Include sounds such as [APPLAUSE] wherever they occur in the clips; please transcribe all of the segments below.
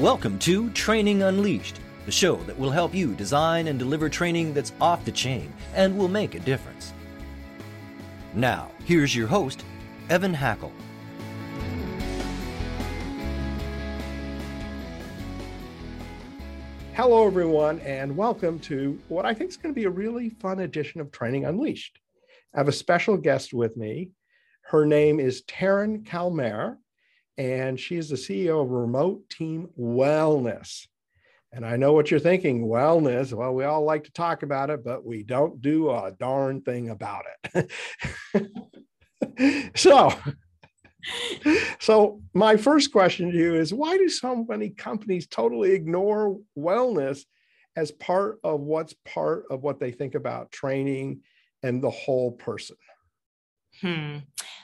Welcome to Training Unleashed, the show that will help you design and deliver training that's off the chain and will make a difference. Now, here's your host, Evan Hackel. Hello, everyone, and welcome to what I think is going to be a really fun edition of Training Unleashed. I have a special guest with me. Her name is Tarin Calmeyer, and she is the CEO of Remote Team Wellness. And I know what you're thinking wellness. Well, we all like to talk about it, but we don't do a darn thing about it. [LAUGHS] so, [LAUGHS] so my first question to you is why do so many companies totally ignore wellness as part of what's part of what they think about training and the whole person Hmm.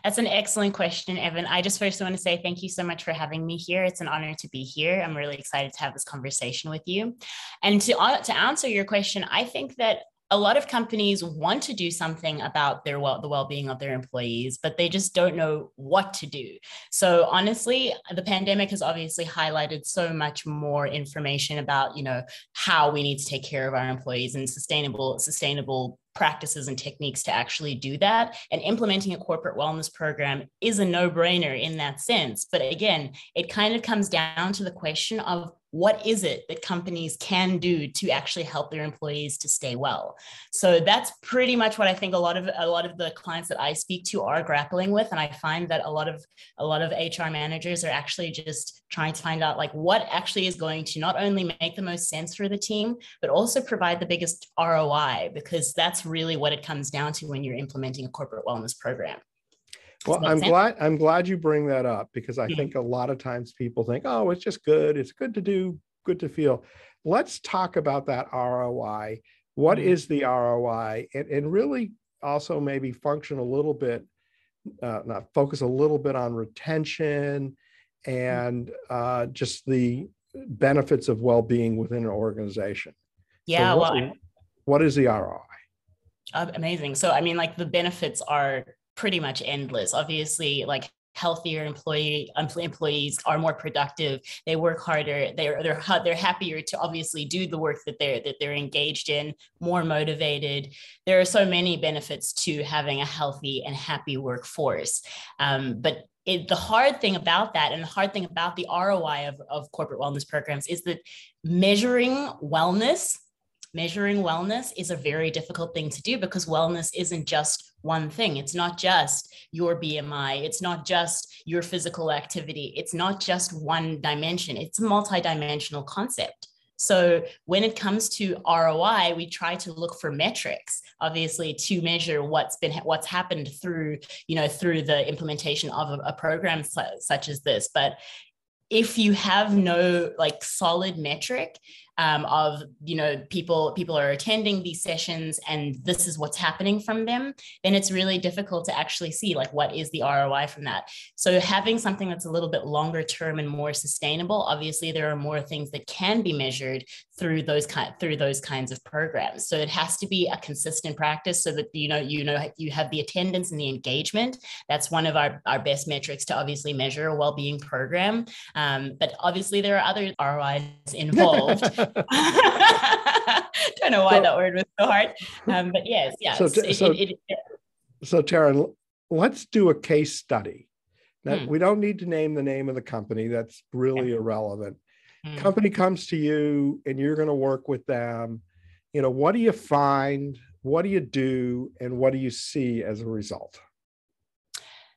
That's an excellent question, Evan. I just first want to say thank you so much for having me here. It's an honor to be here. I'm really excited to have this conversation with you. And to, uh, to answer your question, I think that a lot of companies want to do something about their well the well-being of their employees but they just don't know what to do so honestly the pandemic has obviously highlighted so much more information about you know how we need to take care of our employees and sustainable sustainable practices and techniques to actually do that. And implementing a corporate wellness program is a no brainer in that sense. But again, it kind of comes down to the question of what is it that companies can do to actually help their employees to stay well? So that's pretty much what i think a lot of a lot of the clients that i speak to are grappling with and i find that a lot of a lot of hr managers are actually just trying to find out like what actually is going to not only make the most sense for the team but also provide the biggest roi because that's really what it comes down to when you're implementing a corporate wellness program well, I'm sense? glad I'm glad you bring that up because I mm-hmm. think a lot of times people think, oh, it's just good. It's good to do, good to feel. Let's talk about that ROI. What mm-hmm. is the ROI? And, and really also maybe function a little bit, uh, not focus a little bit on retention mm-hmm. and uh, just the benefits of well-being within an organization. Yeah. So what, well, what is the ROI? Amazing. So, I mean, like the benefits are pretty much endless. Obviously, like healthier employee employees are more productive. They work harder. They're they're they're happier to obviously do the work that they're that they're engaged in more motivated. There are so many benefits to having a healthy and happy workforce. Um, but it, the hard thing about that and the hard thing about the roi of, of corporate wellness programs is that measuring wellness measuring wellness is a very difficult thing to do because wellness isn't just one thing. It's not just your BMI, it's not just your physical activity, it's not just one dimension, it's a multidimensional concept. So when it comes to ROI, we try to look for metrics, obviously, to measure what's been what's happened through you know through the implementation of a, a program such as this. But if you have no like solid metric um, of you know people people are attending these sessions and this is what's happening from them then it's really difficult to actually see like what is the roi from that. So having something that's a little bit longer term and more sustainable obviously there are more things that can be measured through those kind through those kinds of programs. So it has to be a consistent practice so that you know you know you have the attendance and the engagement. That's one of our, our best metrics to obviously measure a well-being program. Um, but obviously there are other rois [LAUGHS] involved [LAUGHS] Don't know why so, that word was so hard. Um, but yes, yes. So, it, so, it, it, so Tara, let's do a case study. Now, hmm. We don't need to name the name of the company. That's really yeah. irrelevant. Hmm. Company comes to you and you're going to work with them. You know, what do you find? What do you do? And what do you see as a result?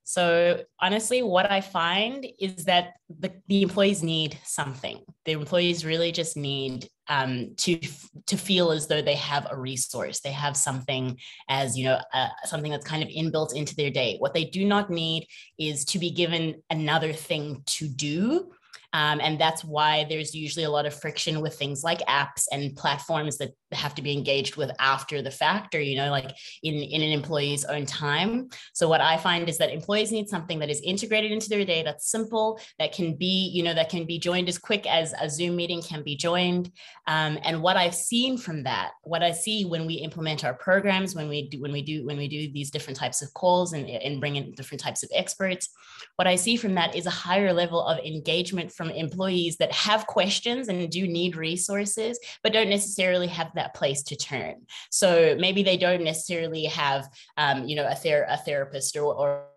So honestly, what I find is that the, the employees need something. The employees really just need um, to to feel as though they have a resource. They have something as you know uh, something that's kind of inbuilt into their day. What they do not need is to be given another thing to do um, and that's why there's usually a lot of friction with things like apps and platforms that have to be engaged with after the fact or, you know, like in, in an employee's own time. So what I find is that employees need something that is integrated into their day, that's simple, that can be, you know, that can be joined as quick as a Zoom meeting can be joined. Um, and what I've seen from that, what I see when we implement our programs, when we do, when we do, when we do these different types of calls and, and bring in different types of experts, what I see from that is a higher level of engagement from employees that have questions and do need resources, but don't necessarily have that place to turn. So maybe they don't necessarily have, um, you know, a, ther- a therapist or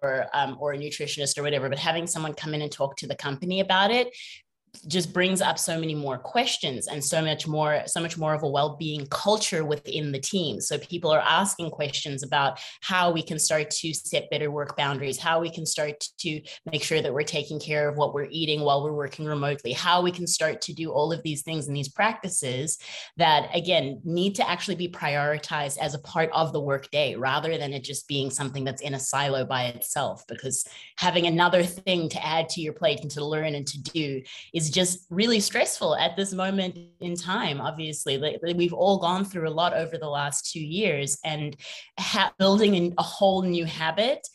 or, um, or a nutritionist or whatever, but having someone come in and talk to the company about it just brings up so many more questions and so much more so much more of a well-being culture within the team. So people are asking questions about how we can start to set better work boundaries how we can start to make sure that we're taking care of what we're eating while we're working remotely how we can start to do all of these things and these practices that again need to actually be prioritized as a part of the workday rather than it just being something that's in a silo by itself. Because having another thing to add to your plate and to learn and to do is is just really stressful at this moment in time obviously. Like, we've all gone through a lot over the last two years and ha- building a whole new habit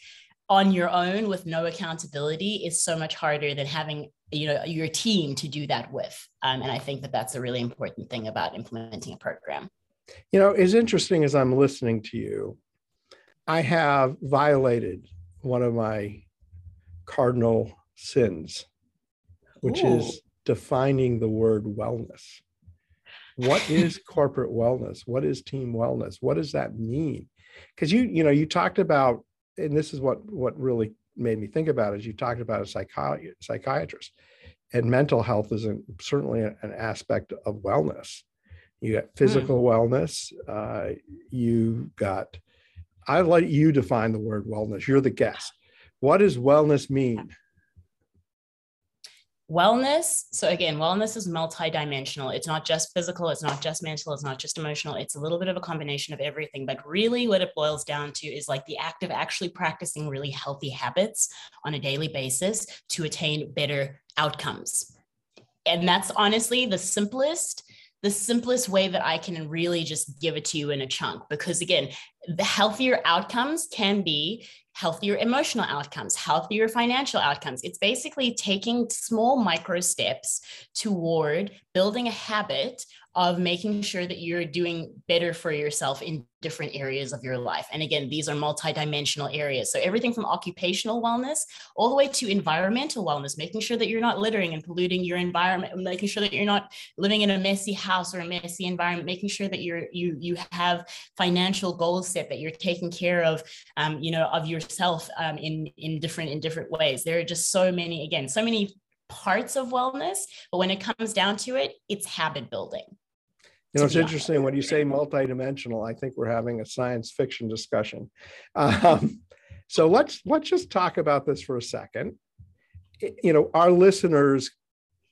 on your own with no accountability is so much harder than having you know your team to do that with. Um, and i think that that's a really important thing about implementing a program. You know it's interesting as i'm listening to you i have violated one of my cardinal sins which Ooh. is defining the word wellness. What [LAUGHS] is corporate wellness? What is team wellness? What does that mean? Because you, you know, you talked about, and this is what what really made me think about it, is you talked about a psychi- psychiatrist, and mental health is an, certainly an aspect of wellness. You got physical hmm. wellness. Uh, you got. I let you define the word wellness. You're the guest. What does wellness mean? Wellness. So again wellness is multidimensional. It's not just physical it's not just mental it's not just emotional. It's a little bit of a combination of everything. But really what it boils down to is like the act of actually practicing really healthy habits on a daily basis to attain better outcomes. And that's honestly the simplest the simplest way that I can really just give it to you in a chunk. Because again, the healthier outcomes can be healthier emotional outcomes, healthier financial outcomes. It's basically taking small micro steps toward building a habit of making sure that you're doing better for yourself in different areas of your life. And again, these are multidimensional areas. So everything from occupational wellness all the way to environmental wellness, making sure that you're not littering and polluting your environment, making sure that you're not living in a messy house or a messy environment, making sure that you're you you have financial goals set, that you're taking care of um, you know of yourself um, in in different in different ways. There are just so many again, so many parts of wellness, but when it comes down to it, it's habit building. You know, it's interesting when you say multidimensional. I think we're having a science fiction discussion. Um, so let's let's just talk about this for a second. You know, our listeners,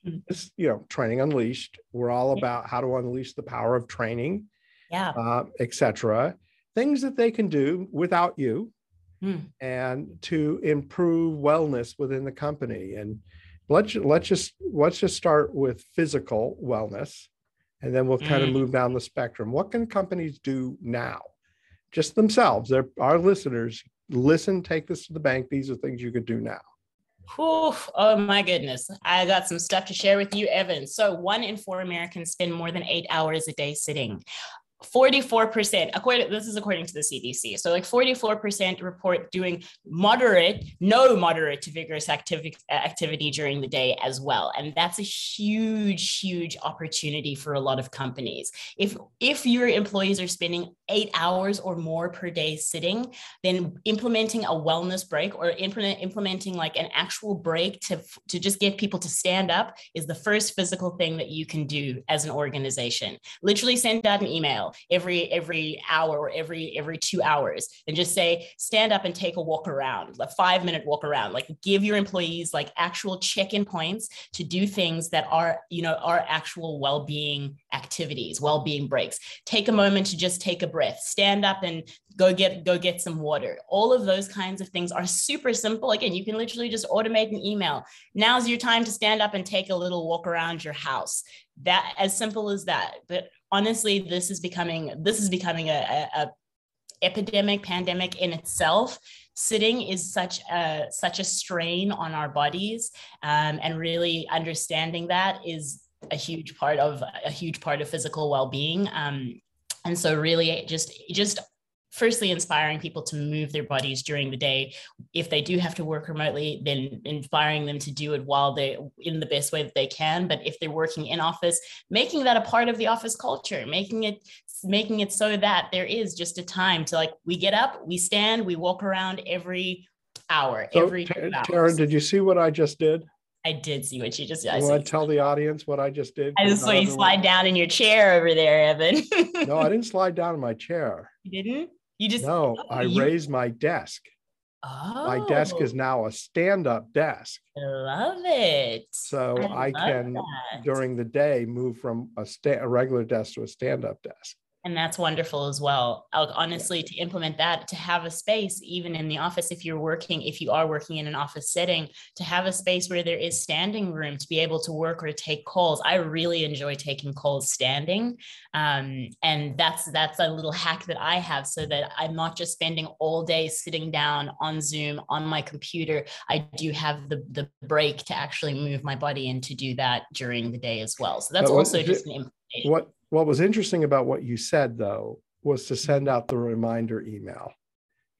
you know, training unleashed. We're all about how to unleash the power of training, yeah, uh, etc. Things that they can do without you, hmm. and to improve wellness within the company. And let's let's just let's just start with physical wellness and then we'll kind of mm. move down the spectrum. What can companies do now? Just themselves. They're our listeners. Listen, take this to the bank. These are things you could do now. Whew, oh my goodness. I got some stuff to share with you, Evan. So, one in four Americans spend more than eight hours a day sitting 44% according this is according to the cdc so like 44% report doing moderate no moderate to vigorous activity activity during the day as well. And that's a huge huge opportunity for a lot of companies. If if your employees are spending eight hours or more per day sitting then implementing a wellness break or implement, implementing like an actual break to to just get people to stand up is the first physical thing that you can do as an organization. Literally send out an email every every hour or every every two hours and just say stand up and take a walk around a five minute walk around. Like give your employees like actual check-in points to do things that are you know are actual well-being activities well-being breaks. Take a moment to just take a breath. Stand up and go get go get some water. All of those kinds of things are super simple. Again you can literally just automate an email. Now's your time to stand up and take a little walk around your house. That as simple as that. But honestly this is becoming this is becoming a, a, a epidemic pandemic in itself. Sitting is such a such a strain on our bodies um, and really understanding that is a huge part of a huge part of physical well-being. Um, and so really just just firstly inspiring people to move their bodies during the day if they do have to work remotely then inspiring them to do it while they're in the best way that they can but if they're working in office making that a part of the office culture making it making it so that there is just a time to like we get up we stand we walk around every hour so, every Tarin, did you see what I just did? I did see what you just did. I want to tell the audience what I just did? I just saw you slide down in your chair over there, Evan. no, I [LAUGHS] didn't slide down in my chair. You didn't? You just no, oh, I you... raised my desk. Oh. My desk is oh. now a stand-up desk. I love it. So I, I can that. during the day move from a, sta- a regular desk to a stand-up desk and that's wonderful as well. Honestly to implement that to have a space even in the office if you're working if you are working in an office setting to have a space where there is standing room to be able to work or take calls. I really enjoy taking calls standing um, and that's that's a little hack that i have so that i'm not just spending all day sitting down on zoom on my computer. I do have the the break to actually move my body and to do that during the day as well. So that's also just an what what was interesting about what you said though was to mm-hmm. send out the reminder email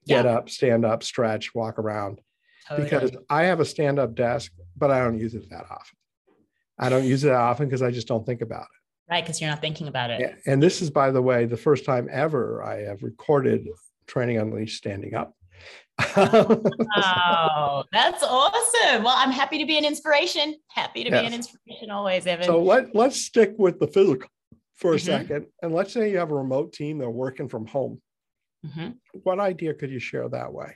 get yeah. up stand up stretch walk around totally. because i have a stand up desk but i don't use it that often i don't use it that often because i just don't think about it right because you're not thinking about it and this is by the way the first time ever i have recorded training unleashed standing up oh, [LAUGHS] that's awesome. Well, I'm happy to be an inspiration. Happy to yes. be an inspiration always, Evan. So let, let's stick with the physical for a mm-hmm. second, and let's say you have a remote team, they're working from home. Mm-hmm. What idea could you share that way?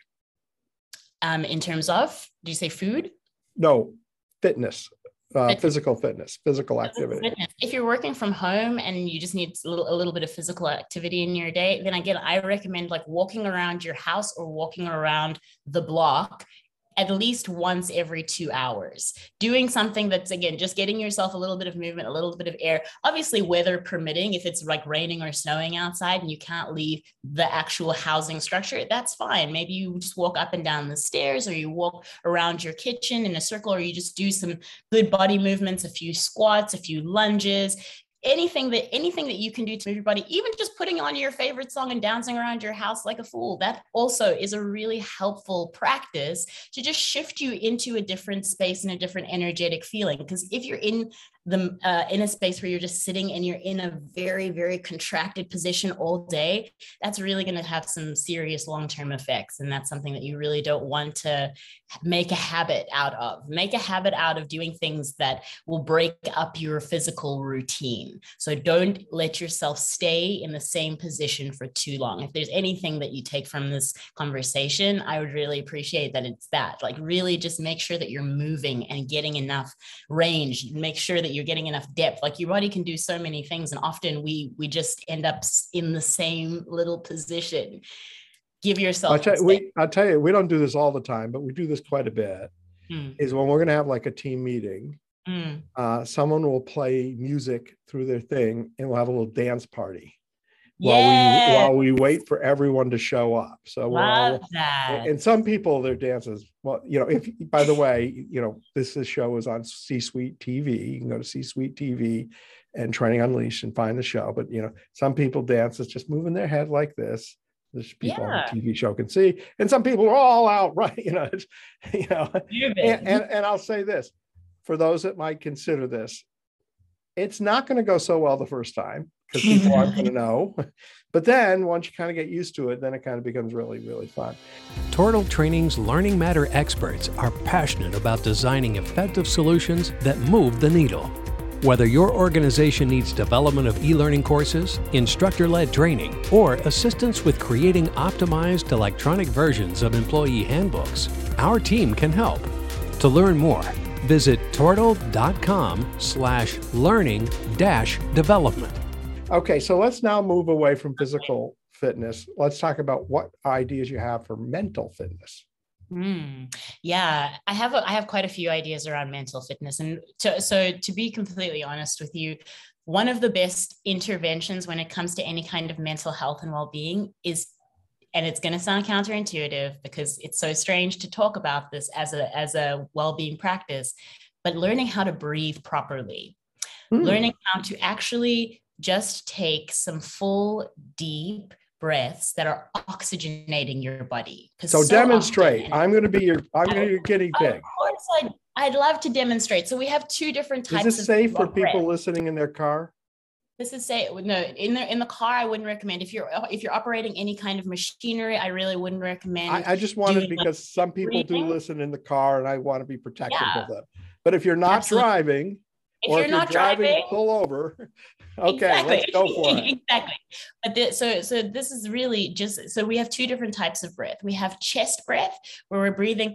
Um, in terms of, do you say food? No, fitness, uh, fitness. physical fitness, physical activity. Fitness. If you're working from home and you just need a little, a little bit of physical activity in your day, then again, I recommend like walking around your house or walking around the block at least once every two hours. Doing something that's, again, just getting yourself a little bit of movement, a little bit of air, obviously, weather permitting. If it's like raining or snowing outside and you can't leave the actual housing structure, that's fine. Maybe you just walk up and down the stairs or you walk around your kitchen in a circle or you just do some good body movements, a few squats, a few lunges anything that anything that you can do to move your body even just putting on your favorite song and dancing around your house like a fool that also is a really helpful practice to just shift you into a different space and a different energetic feeling. Because if you're in the uh, in a space where you're just sitting and you're in a very very contracted position all day that's really going to have some serious long-term effects. And that's something that you really don't want to make a habit out of. Make a habit out of doing things that will break up your physical routine. So don't let yourself stay in the same position for too long. If there's anything that you take from this conversation i would really appreciate that it's that. Like really just make sure that you're moving and getting enough range. Make sure that that you're getting enough depth like your body can do so many things and often we we just end up in the same little position give yourself I'll tell, you, we, I'll tell you we don't do this all the time but we do this quite a bit mm. is when we're going to have like a team meeting mm. uh, someone will play music through their thing and we'll have a little dance party while we while we wait for everyone to show up. So love all, that. And some people their dances. Well, you know, if by the way, you know, this, this show is on C Suite TV. You can go to C Suite TV and Training Unleashed and find the show. But you know, some people dance is just moving their head like this. There's people yeah. on the TV show can see, and some people are all out [LAUGHS] right. You know, you know. And, and, and I'll say this for those that might consider this, it's not going to go so well the first time because people aren't going [LAUGHS] to know. But then once you kind of get used to it, then it kind of becomes really, really fun. Tortal Training's Learning Matter experts are passionate about designing effective solutions that move the needle. Whether your organization needs development of e learning courses, instructor led training, or assistance with creating optimized electronic versions of employee handbooks, our team can help. To learn more, Visit tortal.com slash learning dash development. Okay, so let's now move away from physical fitness. Let's talk about what ideas you have for mental fitness. Mm, yeah, I have a, I have quite a few ideas around mental fitness, and to, so to be completely honest with you, one of the best interventions when it comes to any kind of mental health and well-being is and it's going to sound counterintuitive because it's so strange to talk about this as a as a well-being practice but learning how to breathe properly mm. learning how to actually just take some full deep breaths that are oxygenating your body. So, so demonstrate. often, i'm going to be your i'm going to be your [LAUGHS] guinea pig. of course I'd, I'd love to demonstrate. So we have two different types is it safe for people listening in their car this is say no in the in the car i wouldn't recommend if you're if you're operating any kind of machinery i really wouldn't recommend i, I just wanted because some people breathing. do listen in the car and i want to be protective yeah. of them but if you're not Absolutely. driving if you're, if not you're driving, driving, pull over [LAUGHS] okay exactly. let's go for it exactly but this, so so this is really just so we have two different types of breath we have chest breath where we're breathing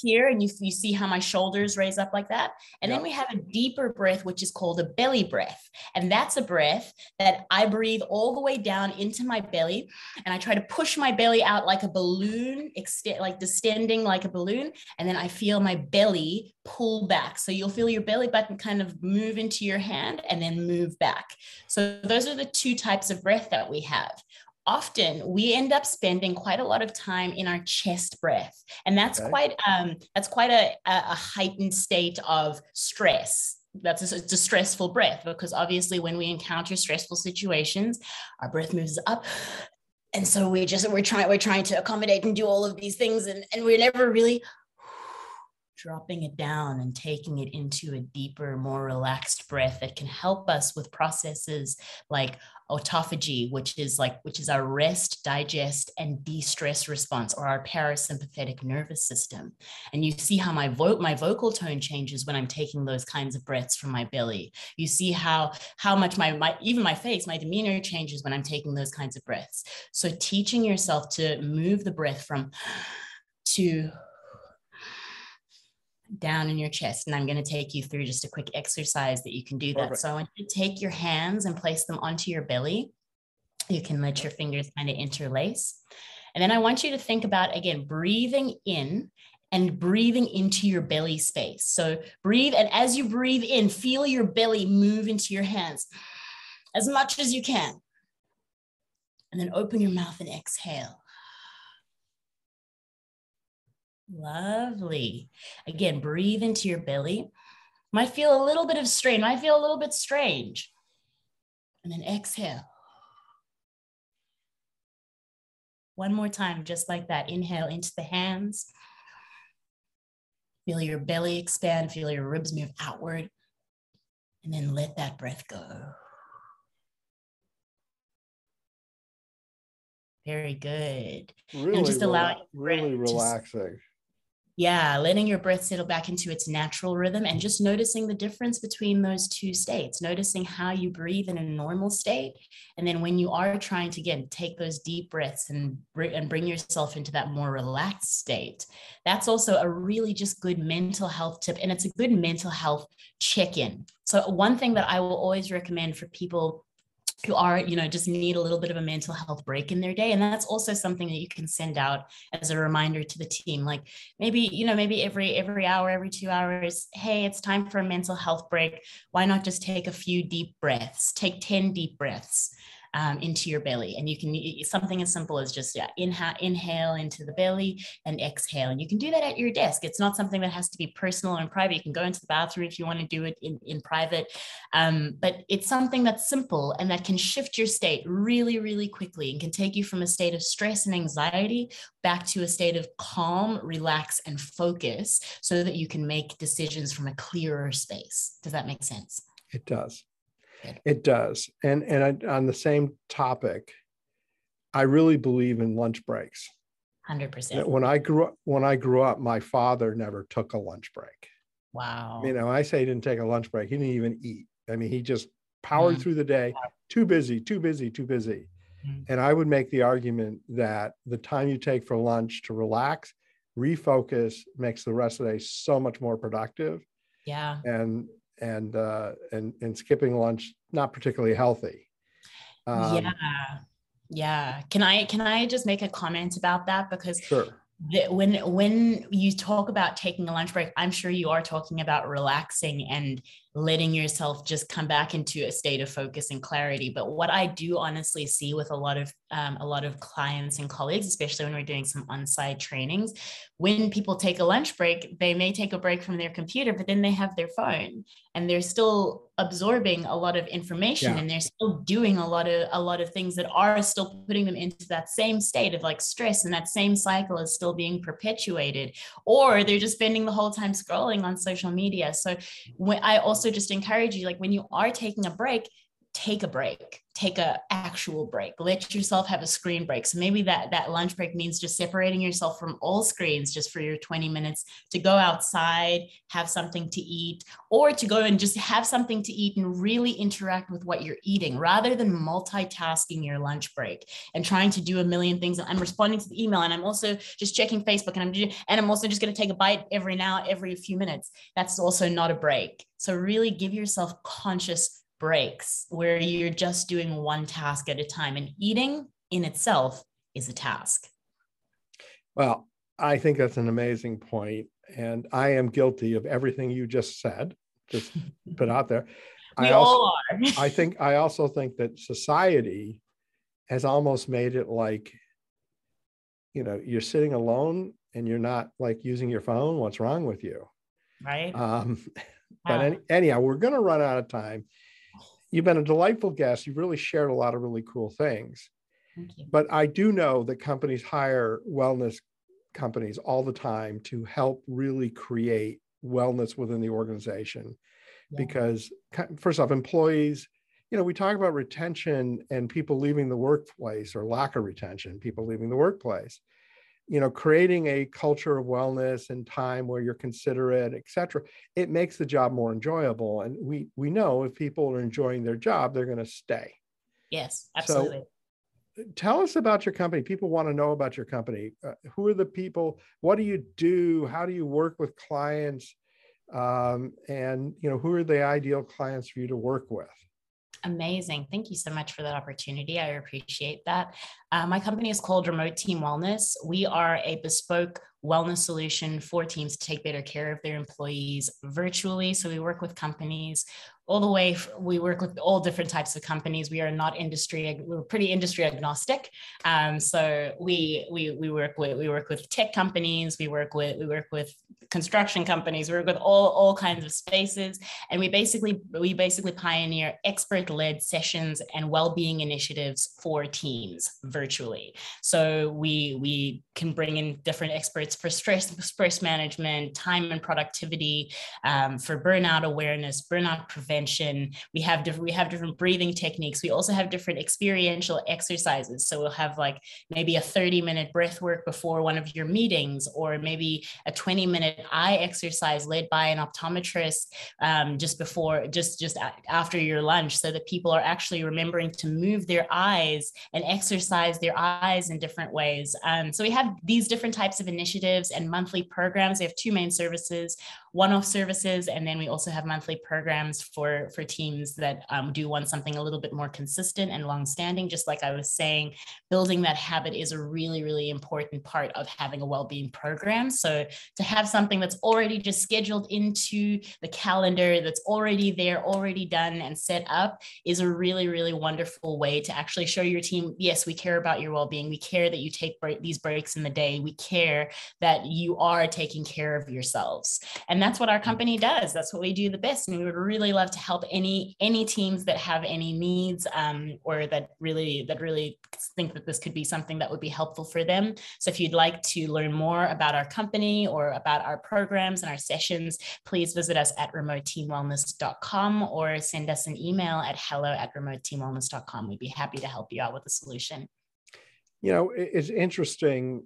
here and you, you see how my shoulders raise up like that. And then we have a deeper breath, which is called a belly breath. And that's a breath that I breathe all the way down into my belly. And I try to push my belly out like a balloon, extend, like distending like a balloon. And then I feel my belly pull back. So you'll feel your belly button kind of move into your hand and then move back. So those are the two types of breath that we have often we end up spending quite a lot of time in our chest breath. And that's okay. quite um, that's quite a, a heightened state of stress. That's a, it's a stressful breath because obviously when we encounter stressful situations our breath moves up. And so we just we're trying we're trying to accommodate and do all of these things and, and we're never really dropping it down and taking it into a deeper, more relaxed breath that can help us with processes like autophagy, which is like which is our rest, digest, and de-stress response, or our parasympathetic nervous system. And you see how my vo- my vocal tone changes when I'm taking those kinds of breaths from my belly. You see how how much my, my even my face, my demeanor changes when I'm taking those kinds of breaths. So teaching yourself to move the breath from to down in your chest. And I'm going to take you through just a quick exercise that you can do that. Perfect. So I want you to take your hands and place them onto your belly. You can let your fingers kind of interlace. And then I want you to think about, again, breathing in and breathing into your belly space. So breathe. And as you breathe in, feel your belly move into your hands as much as you can. And then open your mouth and exhale. Lovely. Again, breathe into your belly. Might feel a little bit of strain, might feel a little bit strange. And then exhale. One more time, just like that. Inhale into the hands. Feel your belly expand, feel your ribs move outward. And then let that breath go. Very good. Really, and just allow really relaxing yeah, letting your breath settle back into its natural rhythm and just noticing the difference between those two states, noticing how you breathe in a normal state. And then when you are trying to, again, take those deep breaths and, and bring yourself into that more relaxed state, that's also a really just good mental health tip. And it's a good mental health check in. So, one thing that I will always recommend for people who are you know just need a little bit of a mental health break in their day. And that's also something that you can send out as a reminder to the team. Like maybe you know maybe every every hour every 2 hours hey it's time for a mental health break. Why not just take a few deep breaths? Take 10 deep breaths um, into your belly. And you can something as simple as just yeah, inhale, inhale into the belly and exhale. And you can do that at your desk. It's not something that has to be personal and private. You can go into the bathroom if you want to do it in, in private. Um, but it's something that's simple and that can shift your state really, really quickly and can take you from a state of stress and anxiety back to a state of calm, relax, and focus so that you can make decisions from a clearer space. Does that make sense? It does. It does. And and I, on the same topic, I really believe in lunch breaks. 100%. When I grew up when I grew up, my father never took a lunch break. Wow. You know, I say he didn't take a lunch break. He didn't even eat. I mean, he just powered mm-hmm. through the day, too busy, too busy, too busy. Mm-hmm. And I would make the argument that the time you take for lunch to relax, refocus makes the rest of the day so much more productive. Yeah. And and uh, and and skipping lunch not particularly healthy. Um, yeah, yeah. Can I can I just make a comment about that because sure. The, when when you talk about taking a lunch break, I'm sure you are talking about relaxing and letting yourself just come back into a state of focus and clarity. But what I do honestly see with a lot of um, a lot of clients and colleagues, especially when we're doing some on-site trainings, when people take a lunch break, they may take a break from their computer, but then they have their phone and they're still absorbing a lot of information yeah. and they're still doing a lot of a lot of things that are still putting them into that same state of like stress and that same cycle is still being perpetuated or they're just spending the whole time scrolling on social media so when i also also just encourage you like when you are taking a break take a break take a actual break. Let yourself have a screen break. So maybe that that lunch break means just separating yourself from all screens just for your 20 minutes to go outside have something to eat or to go and just have something to eat and really interact with what you're eating rather than multitasking your lunch break and trying to do a million things. I'm responding to the email and i'm also just checking facebook and i'm doing and i'm also just going to take a bite every now every few minutes. That's also not a break. So really give yourself conscious breaks where you're just doing one task at a time and eating in itself is a task. Well i think that's an amazing point and i am guilty of everything you just said just [LAUGHS] put out there. We I also, all are. i think i also think that society has almost made it like you know you're sitting alone and you're not like using your phone what's wrong with you? Right. Um [LAUGHS] but any, anyhow we're going to run out of time You've been a delightful guest. You've really shared a lot of really cool things. But I do know that companies hire wellness companies all the time to help really create wellness within the organization. Yeah. Because, first off, employees, you know, we talk about retention and people leaving the workplace or lack of retention, people leaving the workplace you know creating a culture of wellness and time where you're considerate et cetera it makes the job more enjoyable and we we know if people are enjoying their job they're going to stay. Yes absolutely. so, tell us about your company. People want to know about your company. Uh, who are the people? What do you do? How do you work with clients? Um, and you know who are the ideal clients for you to work with Amazing. Thank you so much for that opportunity. I appreciate that. Uh, my company is called Remote Team Wellness. We are a bespoke wellness solution for teams to take better care of their employees virtually. So we work with companies all the way we work with all different types of companies. We are not industry we're pretty industry agnostic. Um, so we we we work with we work with tech companies we work with we work with construction companies we work with all all kinds of spaces. And we basically we basically pioneer expert led sessions and well-being initiatives for teams virtually. So we we can bring in different experts for stress stress management time and productivity um, for burnout awareness burnout prevention prevention. We have different we have different breathing techniques. We also have different experiential exercises. So we'll have like maybe a 30 minute breath work before one of your meetings, or maybe a 20 minute eye exercise led by an optometrist um, just before just just after your lunch, so that people are actually remembering to move their eyes and exercise their eyes in different ways. Um, so we have these different types of initiatives and monthly programs. We have two main services. One-off services and then we also have monthly programs for for teams that um, do want something a little bit more consistent and long-standing. Just like i was saying building that habit is a really really important part of having a well-being program. So to have something that's already just scheduled into the calendar that's already there already done and set up is a really really wonderful way to actually show your team yes we care about your well-being. We care that you take break, these breaks in the day. We care that you are taking care of yourselves. And that's what our company does. That's what we do the best. And we would really love to help any any teams that have any needs um, or that really that really think that this could be something that would be helpful for them. So if you'd like to learn more about our company or about our programs and our sessions please visit us at remoteteamwellness.com or send us an email at hello at remoteteamwellness.com we'd be happy to help you out with a solution. You know it's interesting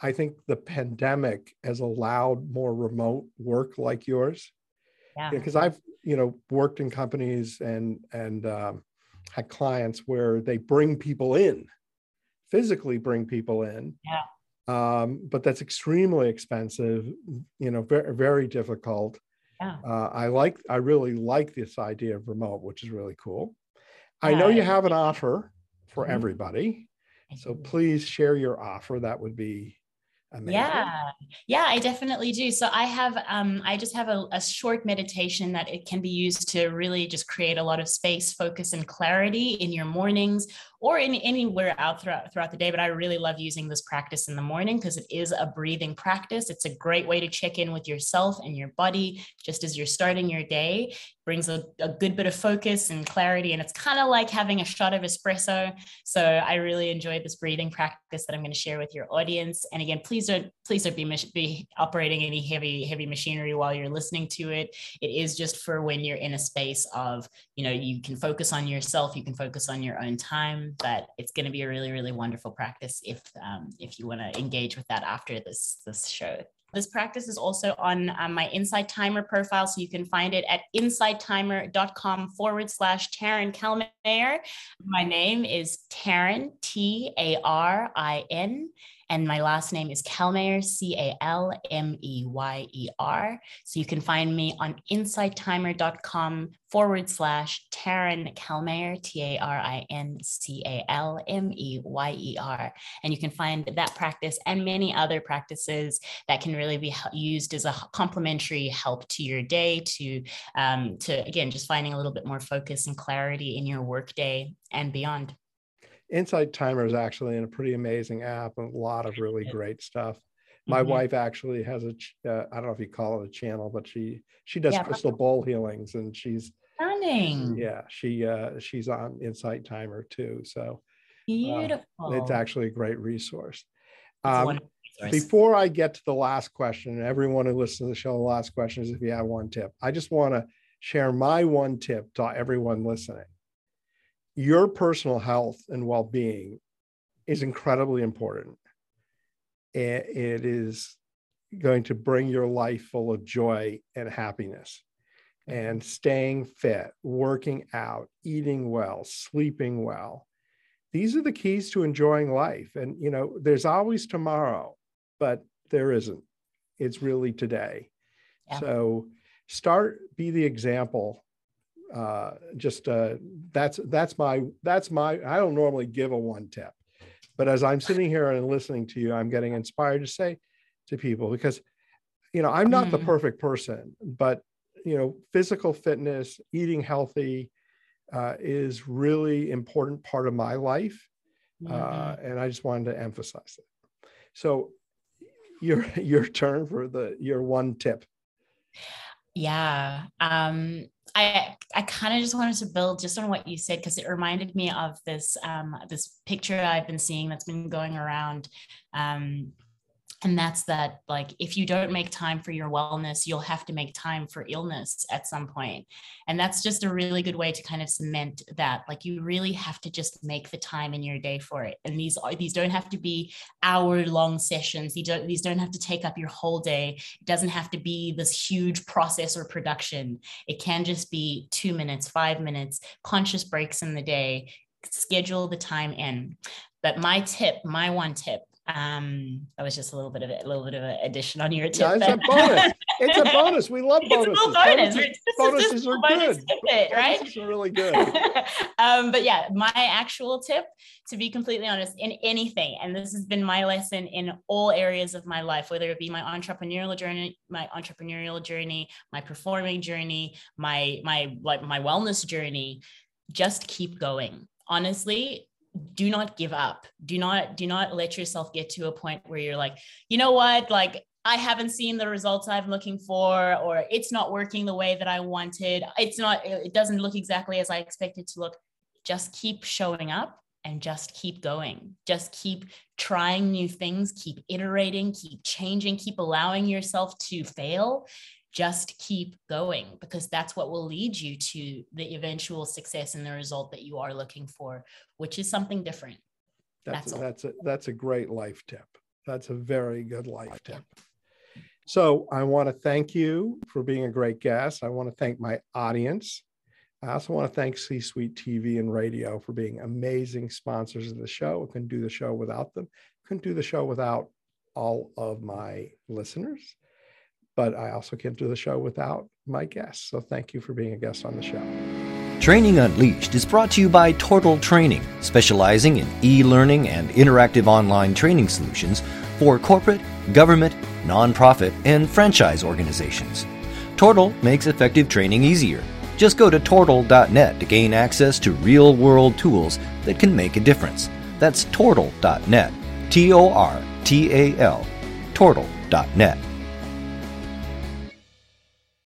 I think the pandemic has allowed more remote work like yours. Yeah. Because I've you know worked in companies and and um, had clients where they bring people in, physically bring people in. Yeah. Um, but that's extremely expensive. You know, very very difficult. Yeah. Uh, I like I really like this idea of remote, which is really cool. I know you have an offer for mm-hmm. everybody. So please share your offer. That would be Amazing. Yeah, yeah, I definitely do. So I have, um, I just have a, a, short meditation that it can be used to really just create a lot of space, focus, and clarity in your mornings or in anywhere out throughout throughout the day. But I really love using this practice in the morning because it is a breathing practice. It's a great way to check in with yourself and your body just as you're starting your day. Brings a, a good bit of focus and clarity, and it's kind of like having a shot of espresso. So I really enjoyed this breathing practice that I'm going to share with your audience. And again, please don't please don't be be operating any heavy heavy machinery while you're listening to it. It is just for when you're in a space of you know you can focus on yourself, you can focus on your own time but it's going to be a really, really wonderful practice if um, if you want to engage with that after this this show. This practice is also on um, my Insight Timer profile, so you can find it at insighttimer.com forward slash Tarin Calmeyer. My name is Tarin, T A R I N. And my last name is Calmeyer, C A L M E Y E R. So you can find me on insighttimer.com forward slash Tarin Calmeyer, T A R I N C A L M E Y E R. And you can find that practice and many other practices that can really be used as a complementary help to your day, to, um, to again, just finding a little bit more focus and clarity in your workday and beyond. Insight Timer is actually in a pretty amazing app and a lot of really great stuff. My mm-hmm. wife actually has a uh, I don't know if you call it a channel, but she she does yeah, crystal ball healings and she's stunning. Yeah, she uh she's on Insight Timer too. So beautiful. Uh, it's actually a great resource. Um, before I get to the last question, everyone who listens to the show, the last question is if you have one tip. I just want to share my one tip to everyone listening your personal health and well-being is incredibly important. It is going to bring your life full of joy and happiness. Mm-hmm. And staying fit working out eating well sleeping well. These are the keys to enjoying life. And you know there's always tomorrow but there isn't. It's really today. Yeah. so start be the example uh, just uh, that's that's my that's my I don't normally give a one tip, but as I'm sitting here and listening to you, I'm getting inspired to say to people because you know I'm not mm. the perfect person, but you know physical fitness, eating healthy uh, is really important part of my life, uh, mm-hmm. and I just wanted to emphasize it. So your [LAUGHS] your turn for the your one tip. Yeah. Um, I I kind of just wanted to build just on what you said because it reminded me of this um, this picture I've been seeing that's been going around um, and that's that like if you don't make time for your wellness you'll have to make time for illness at some point. And that's just a really good way to kind of cement that like you really have to just make the time in your day for it. And these are these don't have to be hour long sessions. These don't these don't have to take up your whole day. It doesn't have to be this huge process or production. It can just be 2 minutes 5 minutes conscious breaks in the day. Schedule the time in. But my tip my one tip um, that was just a little bit of a little bit of an addition on your tip. Yeah, it's a [LAUGHS] bonus. We love bonuses. It's a bonus. Bonuses, bonuses are bonus good. It, right? Bonuses are really good. [LAUGHS] um, but yeah, my actual tip, to be completely honest, in anything, and this has been my lesson in all areas of my life, whether it be my entrepreneurial journey, my entrepreneurial journey, my performing journey, my my like my wellness journey, just keep going. Honestly, do not give up. Do not do not let yourself get to a point where you're like you know what? Like i haven't seen the results i'm looking for or it's not working the way that i wanted. It's not it doesn't look exactly as i expected to look. Just keep showing up and just keep going. Just keep trying new things keep iterating keep changing keep allowing yourself to fail just keep going because that's what will lead you to the eventual success and the result that you are looking for which is something different. That's that's a, that's a, that's a great life tip. That's a very good life tip. so i want to thank you for being a great guest. I want to thank my audience. I also want to thank c suite tv and radio for being amazing sponsors of the show. I couldn't do the show without them. Couldn't do the show without all of my listeners but I also can't do the show without my guests. So thank you for being a guest on the show. Training Unleashed is brought to you by Tortal Training, specializing in e learning and interactive online training solutions for corporate, government, nonprofit, and franchise organizations. Tortal makes effective training easier. Just go to tortal.net to gain access to real world tools that can make a difference. That's tortal.net. T O R T A L. Tortal.net.